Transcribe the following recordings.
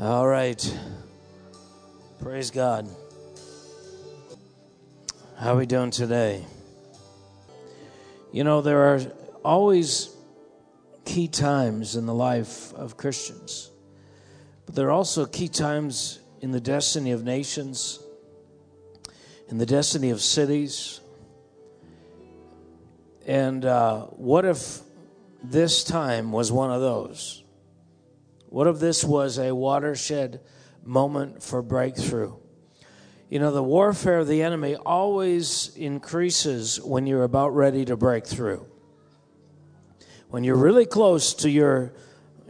All right. Praise God. How we doing today? You know, there are always key times in the life of Christians, but there are also key times in the destiny of nations, in the destiny of cities. And uh, what if this time was one of those? What if this was a watershed moment for breakthrough? You know, the warfare of the enemy always increases when you're about ready to break through. When you're really close to your,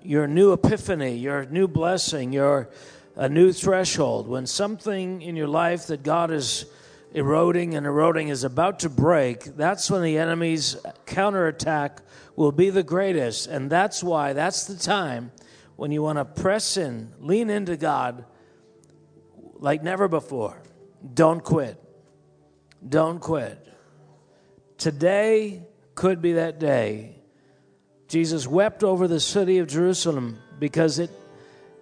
your new epiphany, your new blessing, your a new threshold, when something in your life that God is eroding and eroding is about to break, that's when the enemy's counterattack will be the greatest. And that's why, that's the time when you want to press in, lean into God like never before. Don't quit. Don't quit. Today could be that day. Jesus wept over the city of Jerusalem because it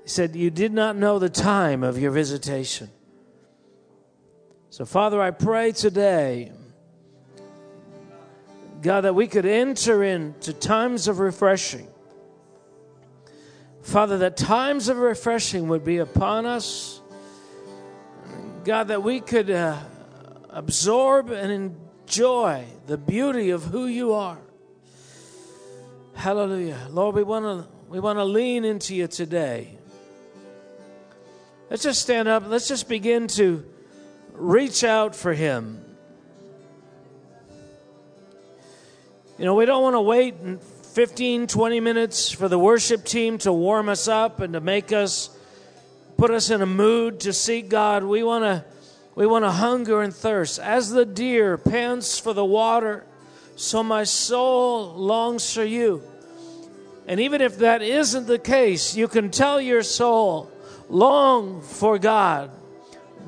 said, You did not know the time of your visitation. So, Father, I pray today, God, that we could enter into times of refreshing Father, that times of refreshing would be upon us. God, that we could uh, absorb and enjoy the beauty of who you are. Hallelujah. Lord, we want to we want to lean into you today. Let's just stand up. Let's just begin to reach out for him. You know, we don't want to wait 15, 20 minutes for the worship team to warm us up and to make us, put us in a mood to seek God. We want to. We want to hunger and thirst. As the deer pants for the water, so my soul longs for you. And even if that isn't the case, you can tell your soul, long for God,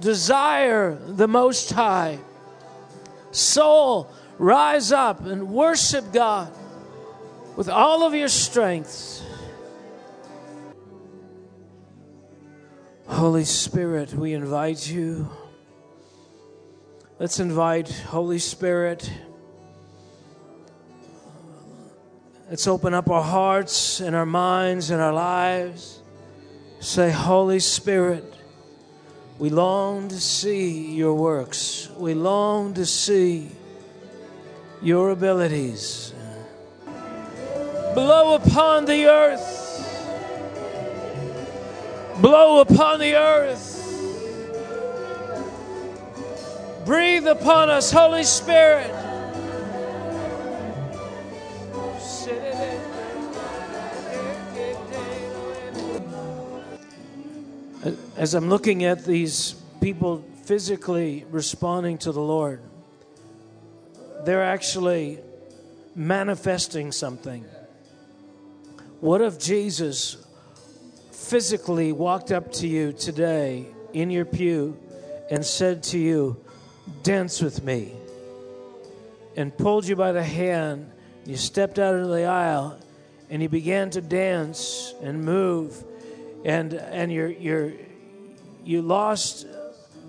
desire the Most High. Soul, rise up and worship God with all of your strength. Holy Spirit, we invite you. Let's invite Holy Spirit. Let's open up our hearts and our minds and our lives. Say, Holy Spirit, we long to see your works. We long to see your abilities blow upon the earth. Blow upon the earth. Breathe upon us, Holy Spirit. As I'm looking at these people physically responding to the Lord, they're actually manifesting something. What if Jesus physically walked up to you today in your pew and said to you, Dance with me, and pulled you by the hand? You stepped out into the aisle and you began to dance and move, and, and you're, you're, you lost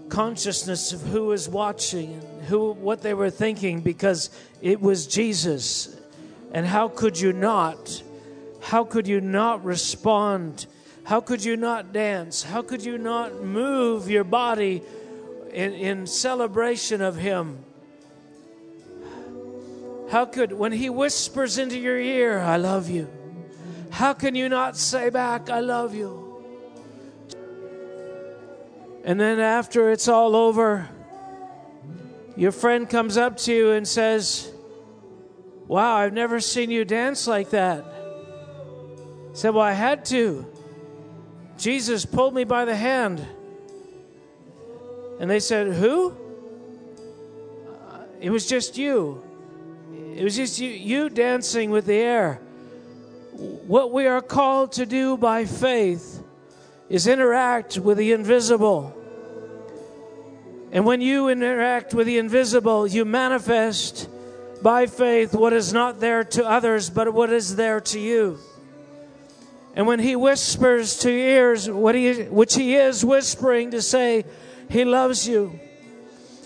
consciousness of who was watching and who, what they were thinking because it was Jesus. And how could you not? How could you not respond? How could you not dance? How could you not move your body in, in celebration of Him? How could, when He whispers into your ear, I love you, how can you not say back, I love you? And then after it's all over, your friend comes up to you and says, Wow, I've never seen you dance like that said, Well, I had to. Jesus pulled me by the hand. And they said, Who? Uh, it was just you. It was just you, you dancing with the air. What we are called to do by faith is interact with the invisible. And when you interact with the invisible, you manifest by faith what is not there to others, but what is there to you. And when he whispers to ears, what he, which he is whispering to say, he loves you.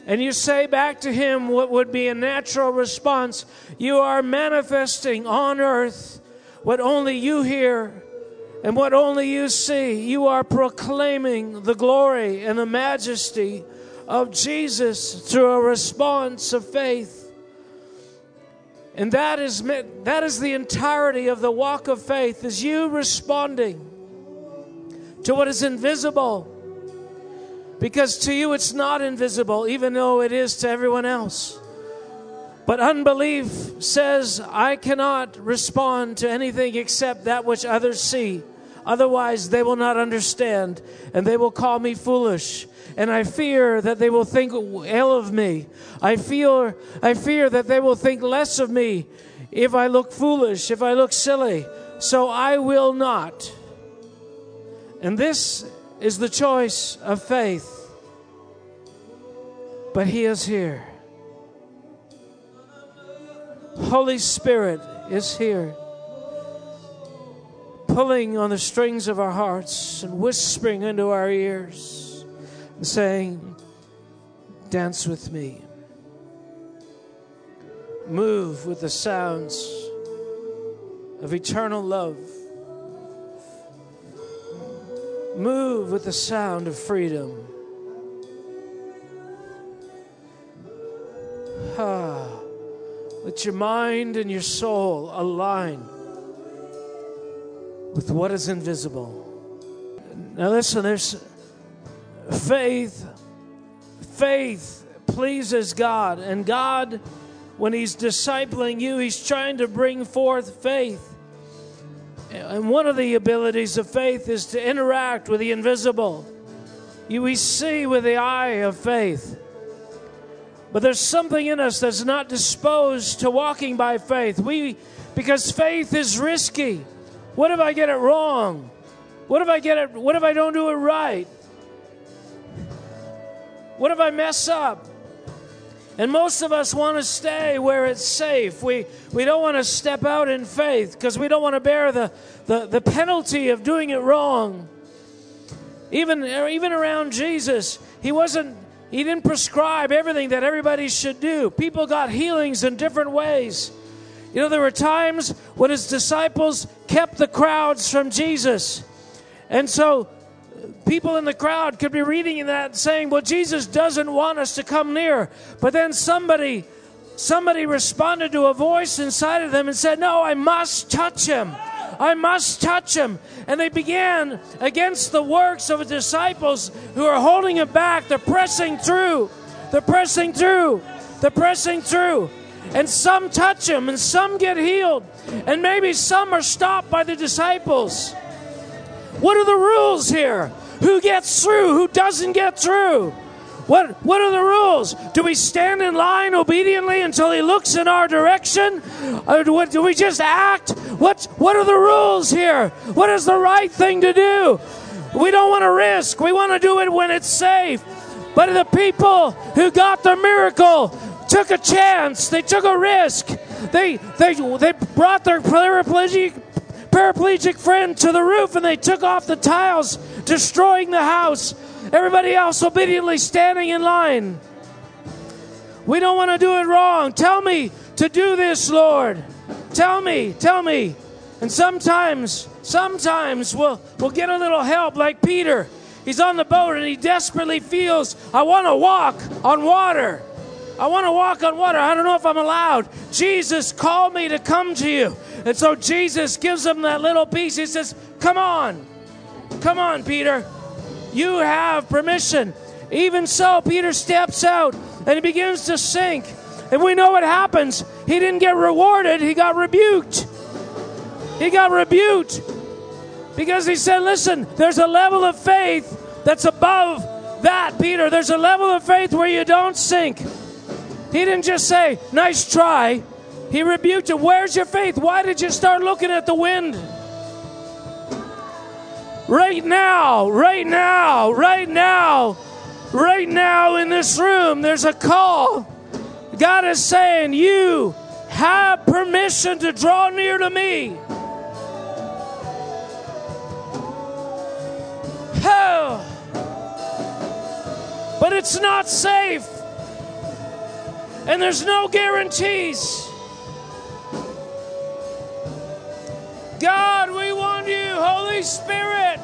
And you say back to him what would be a natural response. You are manifesting on earth what only you hear and what only you see. You are proclaiming the glory and the majesty of Jesus through a response of faith. And that is, that is the entirety of the walk of faith, is you responding to what is invisible. Because to you it's not invisible, even though it is to everyone else. But unbelief says, I cannot respond to anything except that which others see. Otherwise, they will not understand and they will call me foolish and I fear that they will think ill of me. I fear, I fear that they will think less of me if I look foolish, if I look silly. So I will not. And this is the choice of faith. But He is here. Holy Spirit is here, pulling on the strings of our hearts and whispering into our ears and saying, Dance with me. Move with the sounds of eternal love. Move with the sound of freedom. Ah, let your mind and your soul align with what is invisible. Now, listen, there's faith faith pleases God. And God when he's discipling you he's trying to bring forth faith. And one of the abilities of faith is to interact with the invisible. You we see with the eye of faith. But there's something in us that's not disposed to walking by faith. We because faith is risky what if i get it wrong what if i get it what if i don't do it right what if I mess up? And most of us want to stay where it's safe. We, we don't want to step out in faith because we don't want to bear the, the, the penalty of doing it wrong. Even, even around Jesus, he wasn't he didn't prescribe everything that everybody should do. People got healings in different ways. You know, there were times when his disciples kept the crowds from Jesus. And so uh, people in the crowd could be reading that saying, Well, Jesus doesn't want us to come near. But then somebody somebody responded to a voice inside of them and said, No, I must touch him. I must touch him. And they began against the works of the disciples who are holding it back. They're pressing through. They're pressing through. They're pressing through. And some touch him and some get healed. And maybe some are stopped by the disciples. What are the rules here? Who gets through? Who doesn't get through? What, what are the rules? Do we stand in line obediently until he looks in our direction? Or do, do we just act? What, what are the rules here? What is the right thing to do? We don't want to risk. We want to do it when it's safe. But the people who got the miracle took a chance. They took a risk. They, they, they brought their paraplegic, paraplegic friend to the roof and they took off the tiles, destroying the house. Everybody else obediently standing in line. We don't want to do it wrong. Tell me to do this, Lord. Tell me, tell me. And sometimes, sometimes we'll, we'll get a little help, like Peter. He's on the boat and he desperately feels, I want to walk on water. I want to walk on water. I don't know if I'm allowed. Jesus called me to come to you. And so Jesus gives him that little piece. He says, Come on. Come on, Peter. You have permission. Even so, Peter steps out and he begins to sink. And we know what happens. He didn't get rewarded, he got rebuked. He got rebuked because he said, Listen, there's a level of faith that's above that, Peter. There's a level of faith where you don't sink. He didn't just say, Nice try. He rebuked him. Where's your faith? Why did you start looking at the wind? Right now, right now, right now, right now in this room, there's a call. God is saying, You have permission to draw near to me. Oh. But it's not safe. And there's no guarantees. God, we want you, Holy Spirit.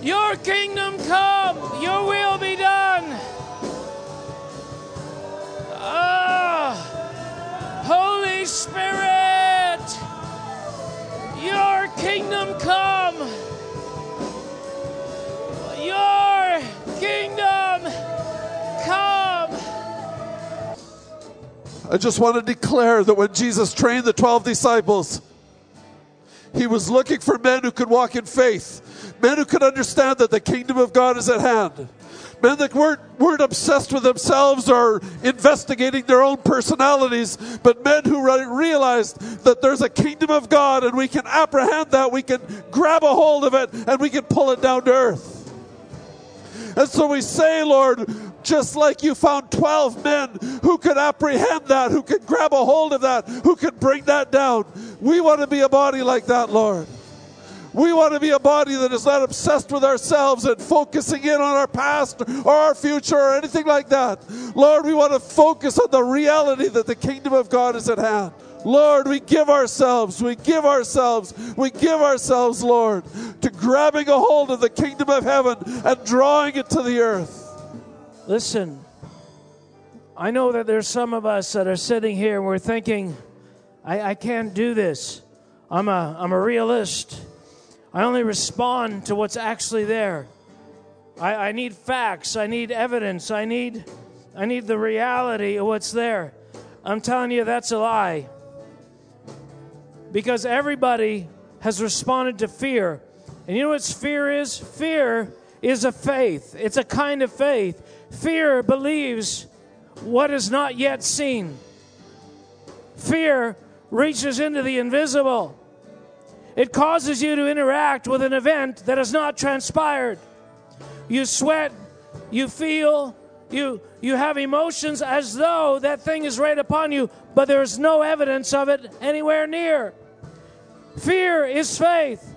Your kingdom come, your will be done. Ah, Holy Spirit, your kingdom come. I just want to declare that when Jesus trained the 12 disciples, he was looking for men who could walk in faith, men who could understand that the kingdom of God is at hand, men that weren't, weren't obsessed with themselves or investigating their own personalities, but men who re- realized that there's a kingdom of God and we can apprehend that, we can grab a hold of it, and we can pull it down to earth. And so we say, Lord, just like you found 12 men who could apprehend that, who could grab a hold of that, who could bring that down. We want to be a body like that, Lord. We want to be a body that is not obsessed with ourselves and focusing in on our past or our future or anything like that. Lord, we want to focus on the reality that the kingdom of God is at hand. Lord, we give ourselves, we give ourselves, we give ourselves, Lord, to grabbing a hold of the kingdom of heaven and drawing it to the earth. Listen, I know that there's some of us that are sitting here and we're thinking, I, I can't do this. I'm a, I'm a realist. I only respond to what's actually there. I, I need facts. I need evidence. I need, I need the reality of what's there. I'm telling you, that's a lie. Because everybody has responded to fear. And you know what fear is? Fear is a faith, it's a kind of faith. Fear believes what is not yet seen. Fear reaches into the invisible. It causes you to interact with an event that has not transpired. You sweat, you feel, you, you have emotions as though that thing is right upon you, but there's no evidence of it anywhere near. Fear is faith.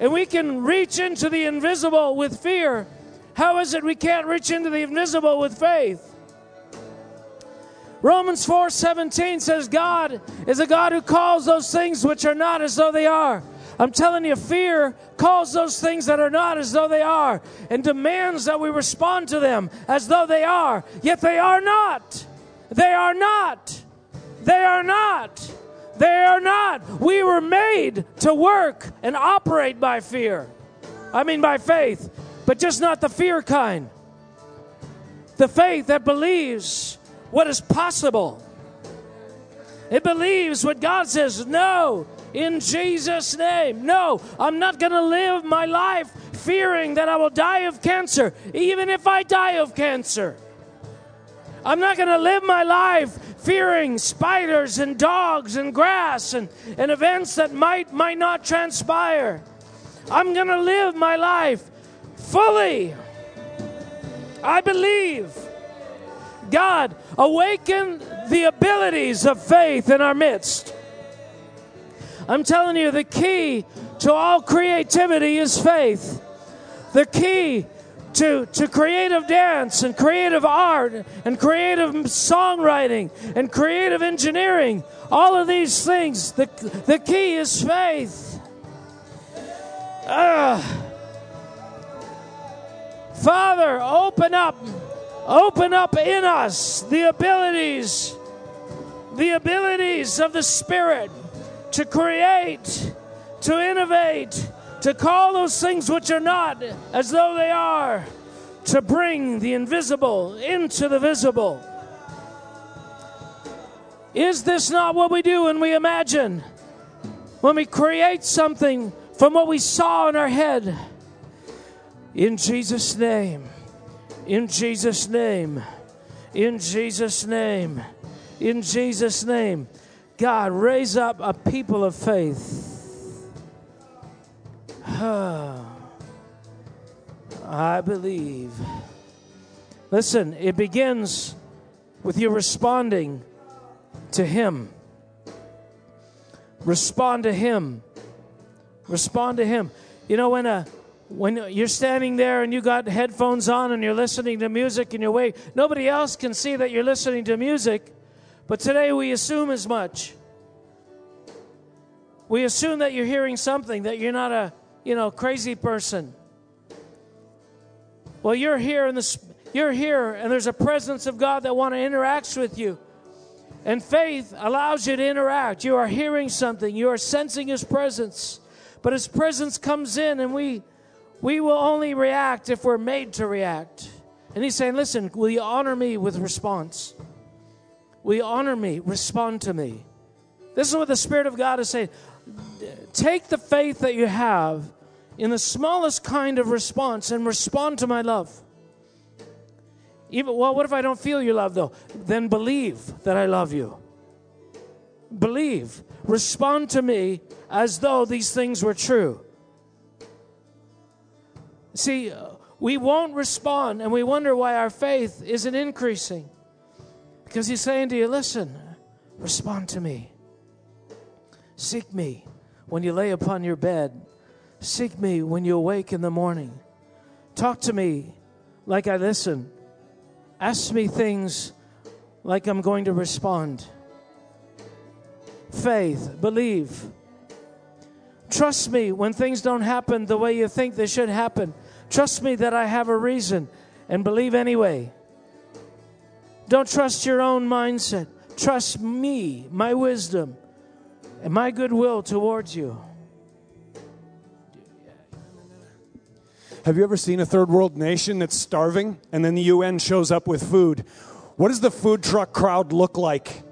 And we can reach into the invisible with fear. How is it we can't reach into the invisible with faith? Romans 4:17 says God is a God who calls those things which are not as though they are. I'm telling you, fear calls those things that are not as though they are and demands that we respond to them as though they are, yet they are not. They are not. They are not. They are not. We were made to work and operate by fear. I mean, by faith, but just not the fear kind. The faith that believes what is possible. It believes what God says. No, in Jesus' name. No, I'm not going to live my life fearing that I will die of cancer, even if I die of cancer. I'm not going to live my life fearing spiders and dogs and grass and, and events that might, might not transpire. I'm going to live my life fully. I believe. God, awaken the abilities of faith in our midst. I'm telling you, the key to all creativity is faith. The key to, to creative dance and creative art and creative songwriting and creative engineering, all of these things, the, the key is faith. Uh, Father, open up, open up in us the abilities, the abilities of the Spirit to create, to innovate, to call those things which are not as though they are, to bring the invisible into the visible. Is this not what we do when we imagine? When we create something from what we saw in our head? In Jesus' name, in Jesus' name, in Jesus' name, in Jesus' name. God, raise up a people of faith. I believe. Listen, it begins with you responding to Him. Respond to Him. Respond to Him. You know, when a when you're standing there and you got headphones on and you're listening to music and you're wait, nobody else can see that you're listening to music, but today we assume as much. We assume that you're hearing something, that you're not a, you know, crazy person. Well, you're here in this you're here and there's a presence of God that want to interact with you. And faith allows you to interact. You are hearing something, you are sensing his presence. But his presence comes in and we we will only react if we're made to react. And he's saying, Listen, will you honor me with response? Will you honor me? Respond to me. This is what the Spirit of God is saying. Take the faith that you have in the smallest kind of response and respond to my love. Even well, what if I don't feel your love though? Then believe that I love you. Believe. Respond to me as though these things were true. See, uh, we won't respond and we wonder why our faith isn't increasing. Because he's saying to you, listen, respond to me. Seek me when you lay upon your bed. Seek me when you awake in the morning. Talk to me like I listen. Ask me things like I'm going to respond. Faith, believe. Trust me when things don't happen the way you think they should happen. Trust me that I have a reason and believe anyway. Don't trust your own mindset. Trust me, my wisdom, and my goodwill towards you. Have you ever seen a third world nation that's starving and then the UN shows up with food? What does the food truck crowd look like?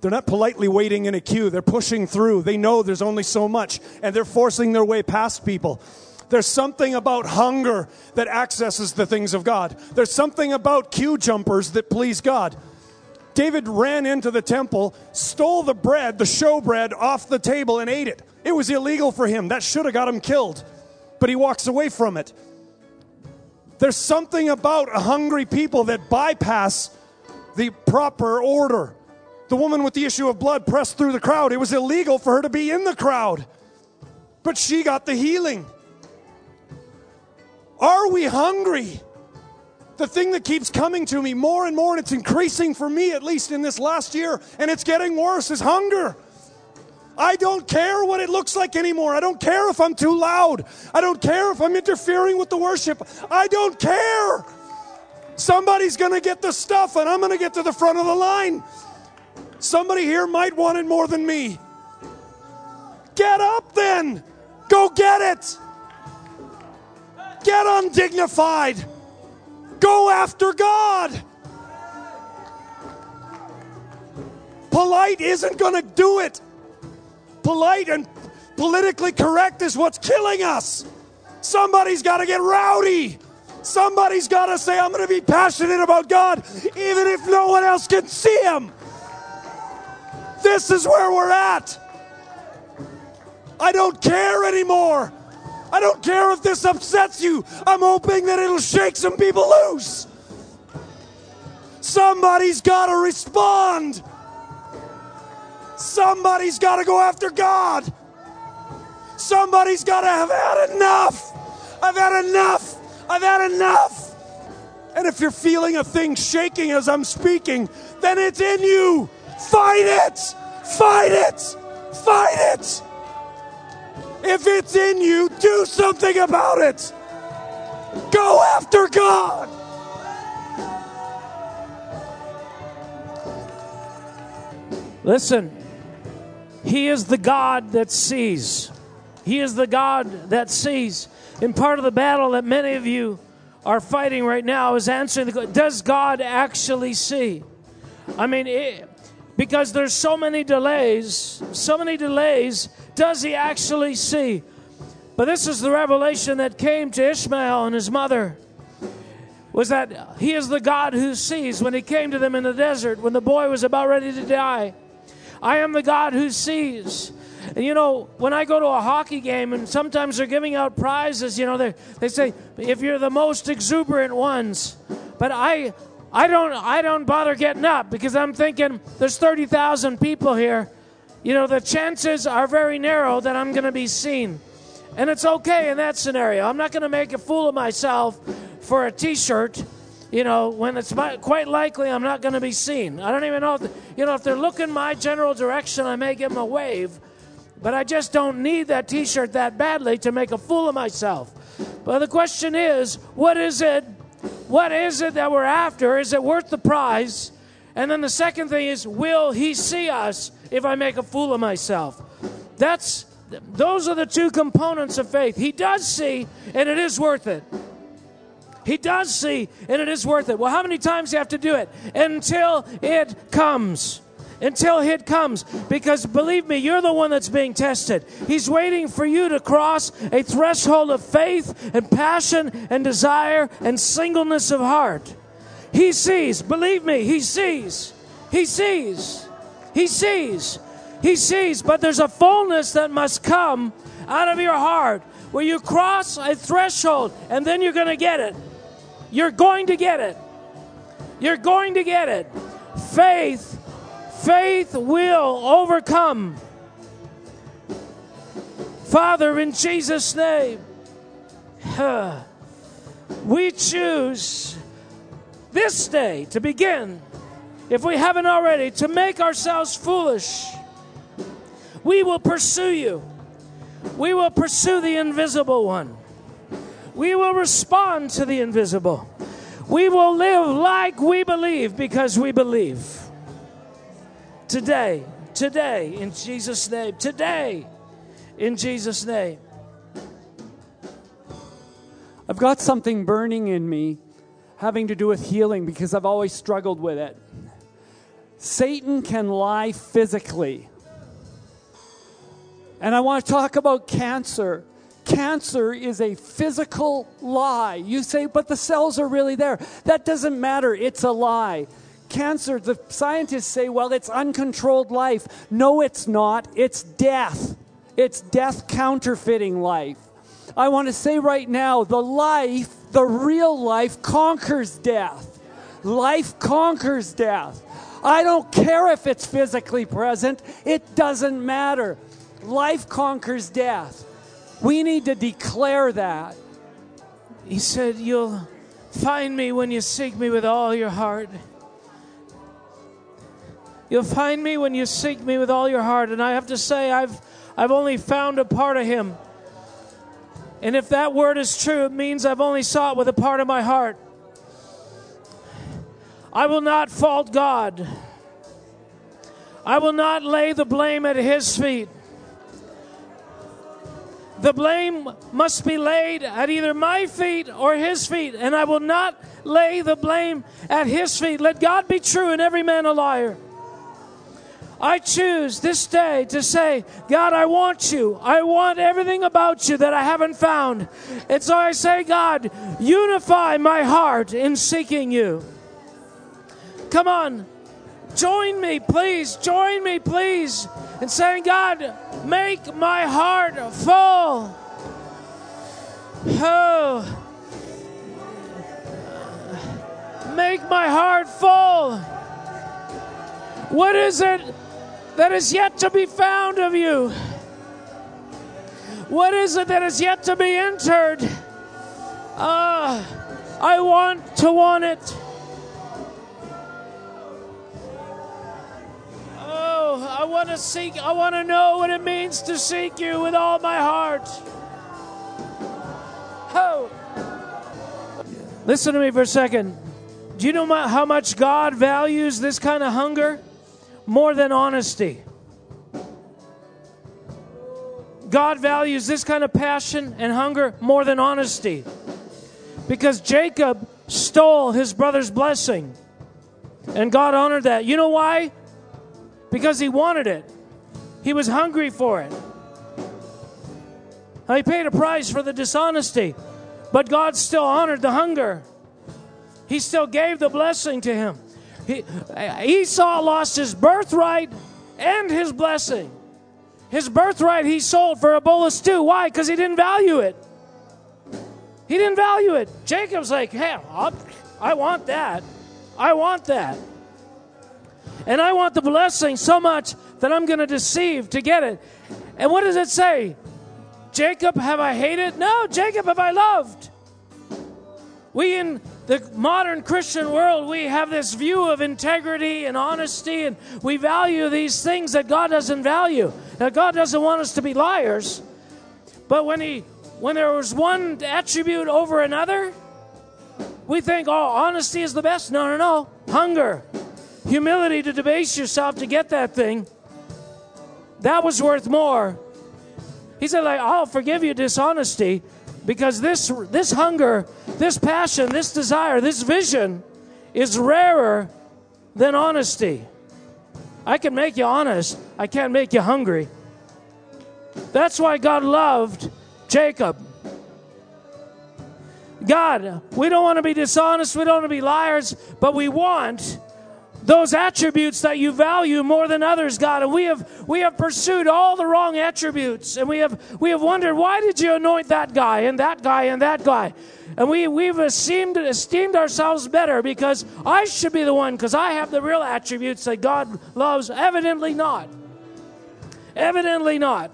They're not politely waiting in a queue. They're pushing through. They know there's only so much and they're forcing their way past people. There's something about hunger that accesses the things of God. There's something about queue jumpers that please God. David ran into the temple, stole the bread, the show bread, off the table and ate it. It was illegal for him. That should have got him killed. But he walks away from it. There's something about hungry people that bypass the proper order. The woman with the issue of blood pressed through the crowd. It was illegal for her to be in the crowd. But she got the healing. Are we hungry? The thing that keeps coming to me more and more, and it's increasing for me at least in this last year, and it's getting worse, is hunger. I don't care what it looks like anymore. I don't care if I'm too loud. I don't care if I'm interfering with the worship. I don't care. Somebody's going to get the stuff, and I'm going to get to the front of the line. Somebody here might want it more than me. Get up then. Go get it. Get undignified. Go after God. Polite isn't going to do it. Polite and politically correct is what's killing us. Somebody's got to get rowdy. Somebody's got to say, I'm going to be passionate about God, even if no one else can see Him. This is where we're at. I don't care anymore. I don't care if this upsets you. I'm hoping that it'll shake some people loose. Somebody's got to respond. Somebody's got to go after God. Somebody's got to have had enough. I've had enough. I've had enough. And if you're feeling a thing shaking as I'm speaking, then it's in you. Fight it. Fight it. Fight it. If it's in you, do something about it. Go after God. Listen, He is the God that sees. He is the God that sees. And part of the battle that many of you are fighting right now is answering the does God actually see? I mean, it, because there's so many delays, so many delays does he actually see? But this is the revelation that came to Ishmael and his mother was that he is the God who sees when he came to them in the desert when the boy was about ready to die. I am the God who sees. And you know, when I go to a hockey game and sometimes they're giving out prizes, you know, they, they say, if you're the most exuberant ones. But I I don't I don't bother getting up because I'm thinking there's 30,000 people here you know, the chances are very narrow that I'm going to be seen. And it's okay in that scenario. I'm not going to make a fool of myself for a t shirt, you know, when it's quite likely I'm not going to be seen. I don't even know if, you know, if they're looking my general direction, I may give them a wave. But I just don't need that t shirt that badly to make a fool of myself. But the question is, what is it? What is it that we're after? Is it worth the prize? And then the second thing is, will he see us if I make a fool of myself? That's those are the two components of faith. He does see, and it is worth it. He does see, and it is worth it. Well, how many times do you have to do it? Until it comes. Until it comes. Because believe me, you're the one that's being tested. He's waiting for you to cross a threshold of faith and passion and desire and singleness of heart. He sees, believe me, he sees. He sees. He sees. He sees, but there's a fullness that must come out of your heart where you cross a threshold and then you're going to get it. You're going to get it. You're going to get it. Faith, faith will overcome. Father, in Jesus' name, we choose this day to begin, if we haven't already, to make ourselves foolish. We will pursue you. We will pursue the invisible one. We will respond to the invisible. We will live like we believe because we believe. Today, today, in Jesus' name, today, in Jesus' name. I've got something burning in me having to do with healing because I've always struggled with it. Satan can lie physically. And I want to talk about cancer. Cancer is a physical lie. You say, but the cells are really there. That doesn't matter. It's a lie. Cancer, the scientists say, well, it's uncontrolled life. No, it's not. It's death. It's death counterfeiting life. I want to say right now the life the real life conquers death. Life conquers death. I don't care if it's physically present, it doesn't matter. Life conquers death. We need to declare that. He said, You'll find me when you seek me with all your heart. You'll find me when you seek me with all your heart. And I have to say, I've, I've only found a part of him. And if that word is true, it means I've only sought with a part of my heart. I will not fault God. I will not lay the blame at His feet. The blame must be laid at either my feet or His feet, and I will not lay the blame at His feet. Let God be true and every man a liar. I choose this day to say, God, I want you. I want everything about you that I haven't found. And so I say, God, unify my heart in seeking you. Come on, join me, please. Join me, please, in saying, God, make my heart full. Oh, make my heart full. What is it that is yet to be found of you? What is it that is yet to be entered? Ah, uh, I want to want it. Oh, I want to seek, I want to know what it means to seek you with all my heart. Oh. Listen to me for a second. Do you know how much God values this kind of hunger? More than honesty. God values this kind of passion and hunger more than honesty. Because Jacob stole his brother's blessing. And God honored that. You know why? Because he wanted it, he was hungry for it. Now, he paid a price for the dishonesty, but God still honored the hunger. He still gave the blessing to him. He, Esau lost his birthright and his blessing. His birthright he sold for a bowl of stew. Why? Because he didn't value it. He didn't value it. Jacob's like, hey, I'll, I want that. I want that. And I want the blessing so much that I'm going to deceive to get it. And what does it say? Jacob have I hated? No, Jacob have I loved. We in the modern Christian world, we have this view of integrity and honesty, and we value these things that God doesn't value. That God doesn't want us to be liars. But when He when there was one attribute over another, we think, oh, honesty is the best. No, no, no. Hunger, humility to debase yourself to get that thing, that was worth more. He said, like, I'll forgive you dishonesty because this this hunger, this passion, this desire, this vision is rarer than honesty. I can make you honest, I can't make you hungry. That's why God loved Jacob. God, we don't want to be dishonest, we don't want to be liars, but we want those attributes that you value more than others, God. And we have we have pursued all the wrong attributes, and we have we have wondered why did you anoint that guy and that guy and that guy, and we we've esteemed esteemed ourselves better because I should be the one because I have the real attributes that God loves. Evidently not. Evidently not.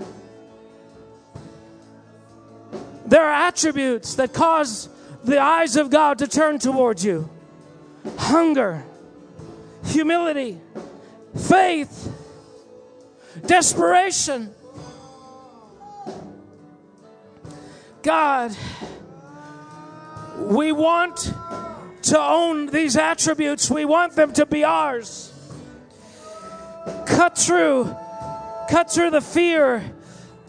There are attributes that cause the eyes of God to turn towards you. Hunger humility, faith, desperation. God, we want to own these attributes, we want them to be ours. Cut through, cut through the fear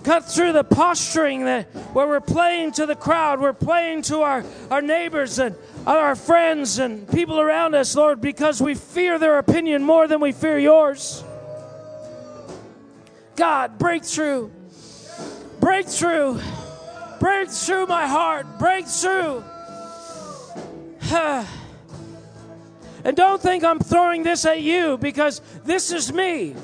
cut through the posturing that where we're playing to the crowd, we're playing to our, our neighbors and our friends and people around us, Lord, because we fear their opinion more than we fear yours. God, break through. Break through. Break through my heart. Break through. and don't think I'm throwing this at you because this is me.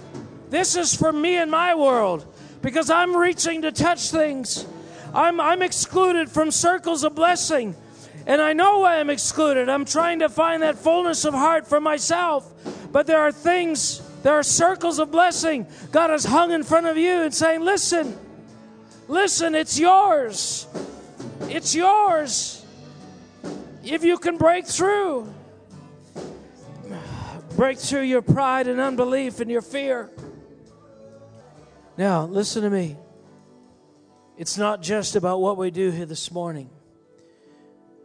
This is for me and my world because I'm reaching to touch things. I'm, I'm excluded from circles of blessing. And I know why I'm excluded. I'm trying to find that fullness of heart for myself. But there are things, there are circles of blessing God has hung in front of you and saying, Listen, listen, it's yours. It's yours. If you can break through, break through your pride and unbelief and your fear. Now, listen to me. It's not just about what we do here this morning.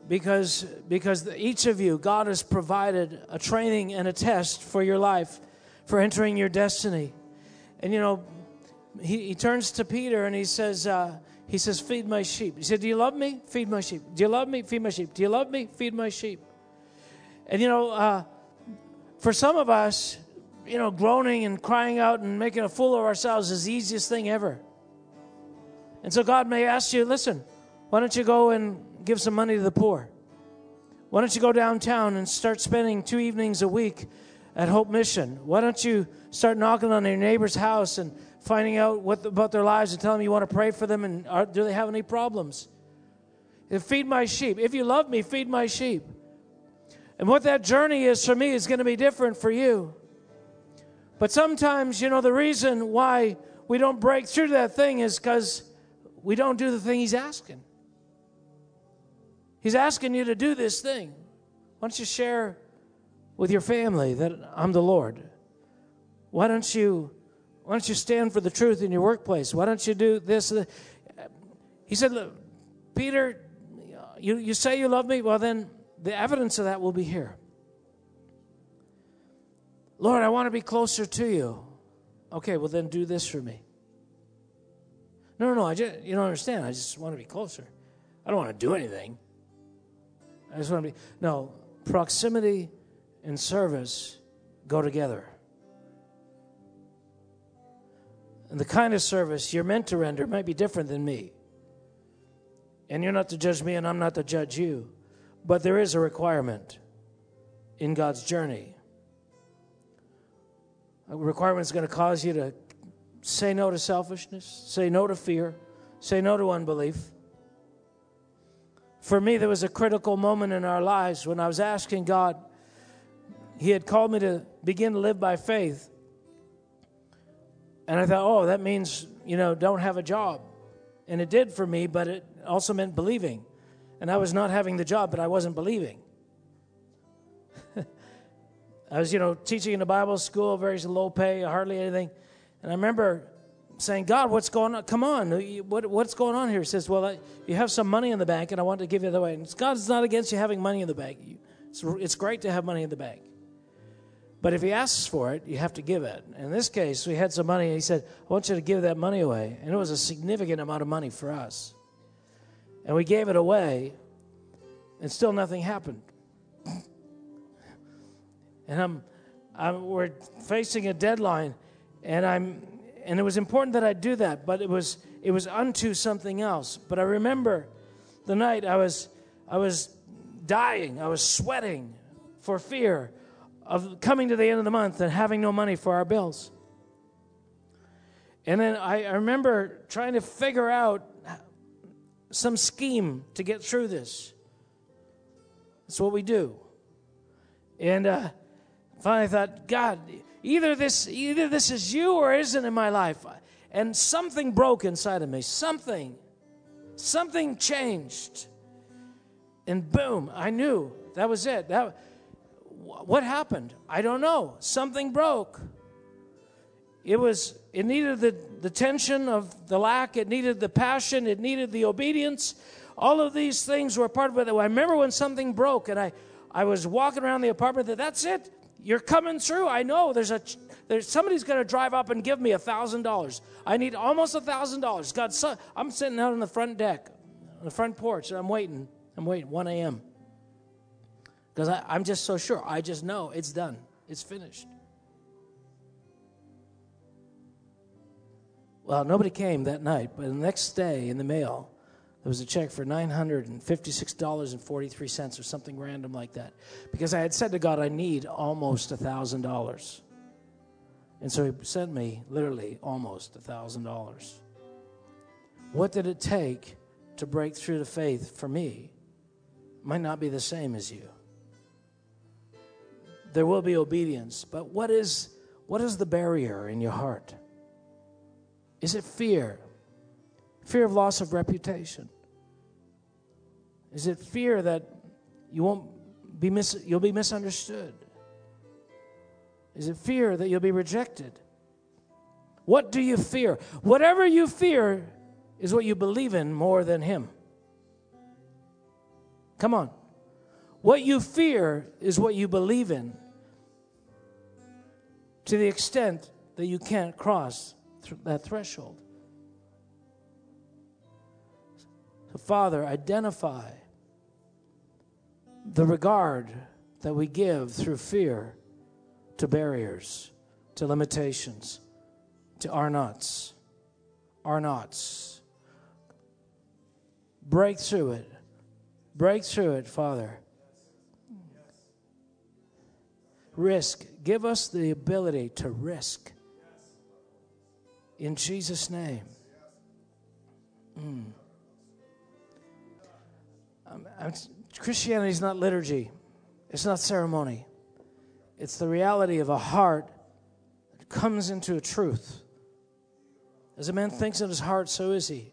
Because, because each of you, God has provided a training and a test for your life, for entering your destiny. And you know, he, he turns to Peter and he says, uh, he says, feed my sheep. He said, do you love me? Feed my sheep. Do you love me? Feed my sheep. Do you love me? Feed my sheep. And you know, uh, for some of us, you know, groaning and crying out and making a fool of ourselves is the easiest thing ever. And so God may ask you, listen, why don't you go and give some money to the poor? Why don't you go downtown and start spending two evenings a week at Hope Mission? Why don't you start knocking on your neighbor's house and finding out what about their lives and tell them you want to pray for them and are, do they have any problems? If feed my sheep. If you love me, feed my sheep. And what that journey is for me is going to be different for you. But sometimes, you know, the reason why we don't break through that thing is because we don't do the thing He's asking. He's asking you to do this thing. Why don't you share with your family that I'm the Lord? Why don't you why don't you stand for the truth in your workplace? Why don't you do this? He said, Look, Peter, you, you say you love me? Well, then the evidence of that will be here. Lord, I want to be closer to you. Okay, well, then do this for me. No, no, no, I just, you don't understand. I just want to be closer. I don't want to do anything. I just want to be. No, proximity and service go together. And the kind of service you're meant to render might be different than me. And you're not to judge me, and I'm not to judge you. But there is a requirement in God's journey a requirement is going to cause you to say no to selfishness, say no to fear, say no to unbelief. For me, there was a critical moment in our lives when I was asking God, He had called me to begin to live by faith. And I thought, oh, that means, you know, don't have a job. And it did for me, but it also meant believing. And I was not having the job, but I wasn't believing. I was, you know, teaching in a Bible school, very low pay, hardly anything. And I remember saying, God, what's going on? Come on, what, what's going on here? He says, Well, I, you have some money in the bank, and I want to give you the way. And God's not against you having money in the bank. It's, it's great to have money in the bank. But if he asks for it, you have to give it. In this case, we had some money, and he said, I want you to give that money away. And it was a significant amount of money for us. And we gave it away, and still nothing happened. And I'm, I'm, we're facing a deadline, and I'm, and it was important that I do that, but it was, it was unto something else. But I remember the night I was, I was dying, I was sweating for fear of coming to the end of the month and having no money for our bills. And then I, I remember trying to figure out some scheme to get through this. That's what we do. And uh, finally, thought, God, either this, either this is you or isn't in my life. And something broke inside of me. Something, something changed. And boom, I knew that was it. That, what happened? I don't know. Something broke. It was it needed the, the tension of the lack, it needed the passion, it needed the obedience. All of these things were part of it. I remember when something broke and I, I was walking around the apartment that that's it. You're coming through. I know there's a there's somebody's going to drive up and give me a thousand dollars. I need almost a thousand dollars. God, so, I'm sitting out on the front deck, on the front porch, and I'm waiting. I'm waiting. 1 a.m. Because I'm just so sure. I just know it's done, it's finished. Well, nobody came that night, but the next day in the mail, there was a check for $956.43 or something random like that. Because I had said to God, I need almost $1,000. And so He sent me literally almost $1,000. What did it take to break through the faith for me? Might not be the same as you there will be obedience. But what is, what is the barrier in your heart? Is it fear? Fear of loss of reputation? Is it fear that you won't be mis- you'll be misunderstood? Is it fear that you'll be rejected? What do you fear? Whatever you fear is what you believe in more than Him. Come on. What you fear is what you believe in to the extent that you can't cross th- that threshold. Father, identify the regard that we give through fear to barriers, to limitations, to our nots, our nots. Break through it. Break through it, Father. Risk. Give us the ability to risk. In Jesus' name. Mm. Um, Christianity is not liturgy, it's not ceremony. It's the reality of a heart that comes into a truth. As a man thinks in his heart, so is he.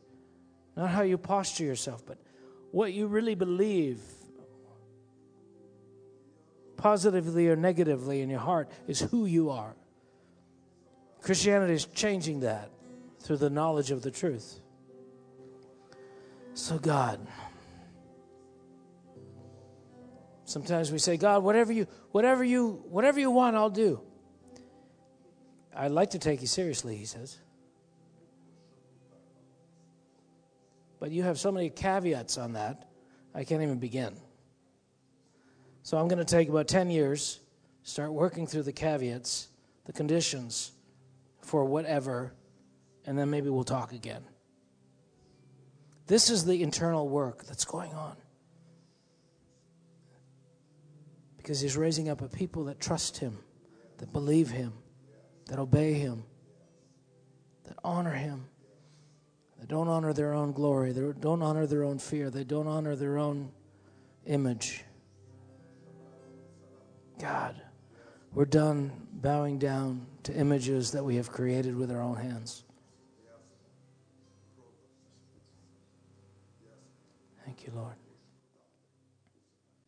Not how you posture yourself, but what you really believe positively or negatively in your heart, is who you are. Christianity is changing that through the knowledge of the truth. So, God, sometimes we say, God, whatever you, whatever you, whatever you want, I'll do. I'd like to take you seriously, he says. But you have so many caveats on that, I can't even begin. So I'm going to take about 10 years, start working through the caveats, the conditions for whatever, and then maybe we'll talk again. This is the internal work that's going on. Because he's raising up a people that trust him, that believe him, that obey him, that honor him, that don't honor their own glory, they don't honor their own fear, they don't honor their own image. God, we're done bowing down to images that we have created with our own hands. Thank you, Lord.